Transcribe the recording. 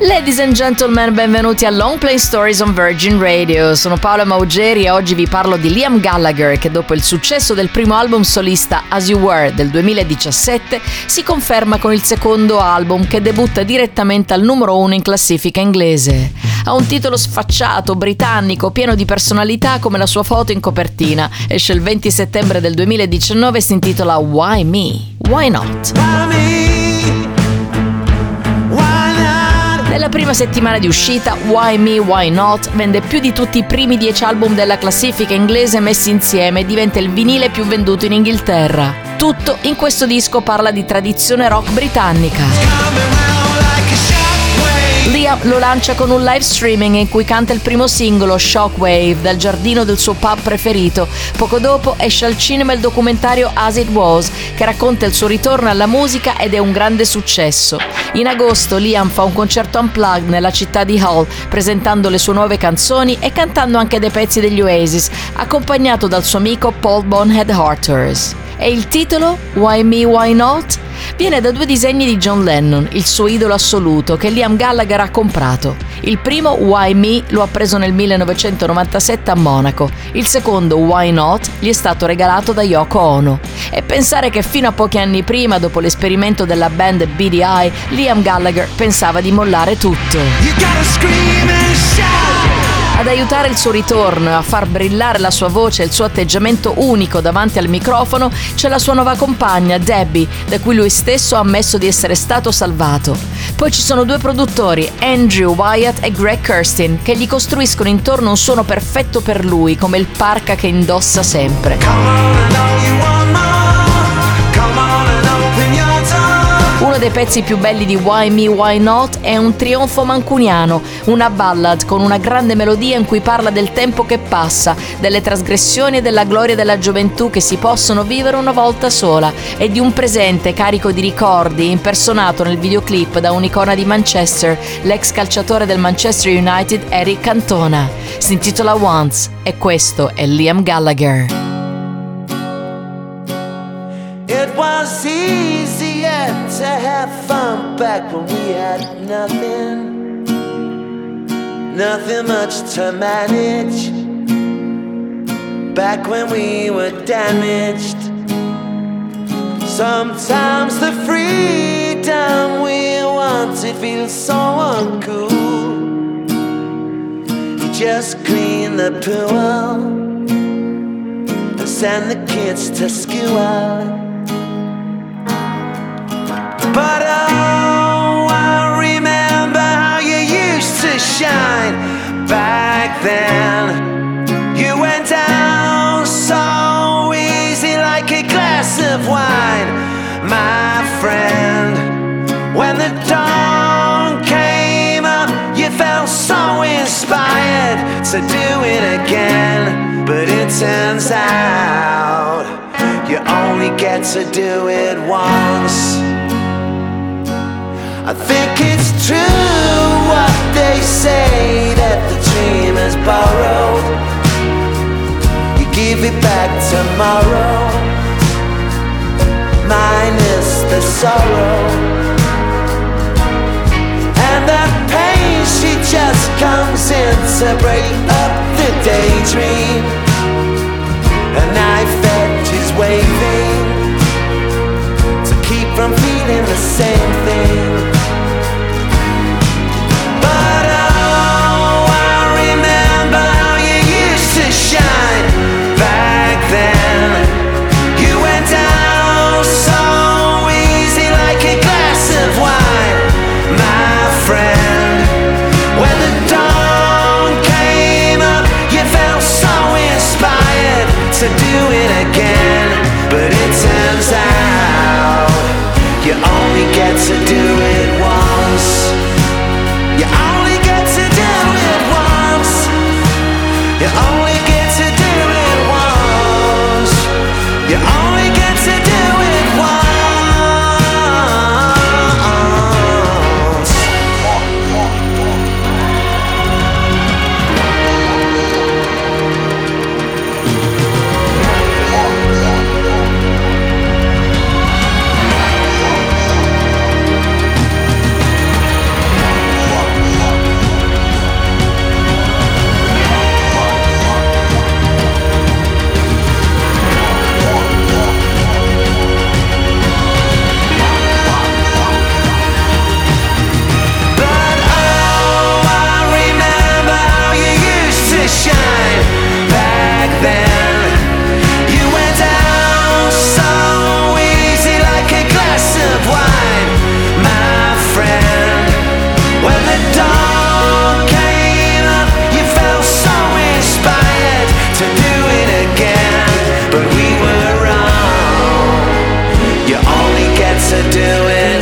Ladies and gentlemen, benvenuti a Long Play Stories on Virgin Radio. Sono Paola Maugeri e oggi vi parlo di Liam Gallagher che dopo il successo del primo album solista As You Were del 2017 si conferma con il secondo album che debutta direttamente al numero uno in classifica inglese. Ha un titolo sfacciato, britannico, pieno di personalità come la sua foto in copertina. Esce il 20 settembre del 2019 e si intitola Why Me? Why Not? Why me? Nella prima settimana di uscita, Why Me, Why Not vende più di tutti i primi 10 album della classifica inglese messi insieme e diventa il vinile più venduto in Inghilterra. Tutto in questo disco parla di tradizione rock britannica. Lo lancia con un live streaming in cui canta il primo singolo Shockwave dal giardino del suo pub preferito. Poco dopo esce al cinema il documentario As It Was che racconta il suo ritorno alla musica ed è un grande successo. In agosto Liam fa un concerto unplugged nella città di Hull presentando le sue nuove canzoni e cantando anche dei pezzi degli Oasis accompagnato dal suo amico Paul Bonehead Harters. E il titolo Why Me Why Not? Viene da due disegni di John Lennon, il suo idolo assoluto, che Liam Gallagher ha comprato. Il primo, Why Me, lo ha preso nel 1997 a Monaco. Il secondo, Why Not, gli è stato regalato da Yoko Ono. E pensare che fino a pochi anni prima, dopo l'esperimento della band BDI, Liam Gallagher pensava di mollare tutto. You gotta scream and shout. Ad aiutare il suo ritorno a far brillare la sua voce e il suo atteggiamento unico davanti al microfono c'è la sua nuova compagna, Debbie, da cui lui stesso ha ammesso di essere stato salvato. Poi ci sono due produttori, Andrew Wyatt e Greg Kirsten, che gli costruiscono intorno un suono perfetto per lui, come il parca che indossa sempre. Come on dei pezzi più belli di Why Me Why Not è un trionfo mancuniano, una ballad con una grande melodia in cui parla del tempo che passa, delle trasgressioni e della gloria della gioventù che si possono vivere una volta sola e di un presente carico di ricordi impersonato nel videoclip da un'icona di Manchester, l'ex calciatore del Manchester United Eric Cantona. Si intitola Once e questo è Liam Gallagher. It was fun back when we had nothing. Nothing much to manage. Back when we were damaged. Sometimes the freedom we wanted feels so uncool. You just clean the pool and send the kids to school. But oh, to do it again. But it turns out you only get to do it once. I think it's true what they say that the dream is borrowed. You give it back tomorrow, minus the sorrow. And that pain, she just comes in to break. to do it.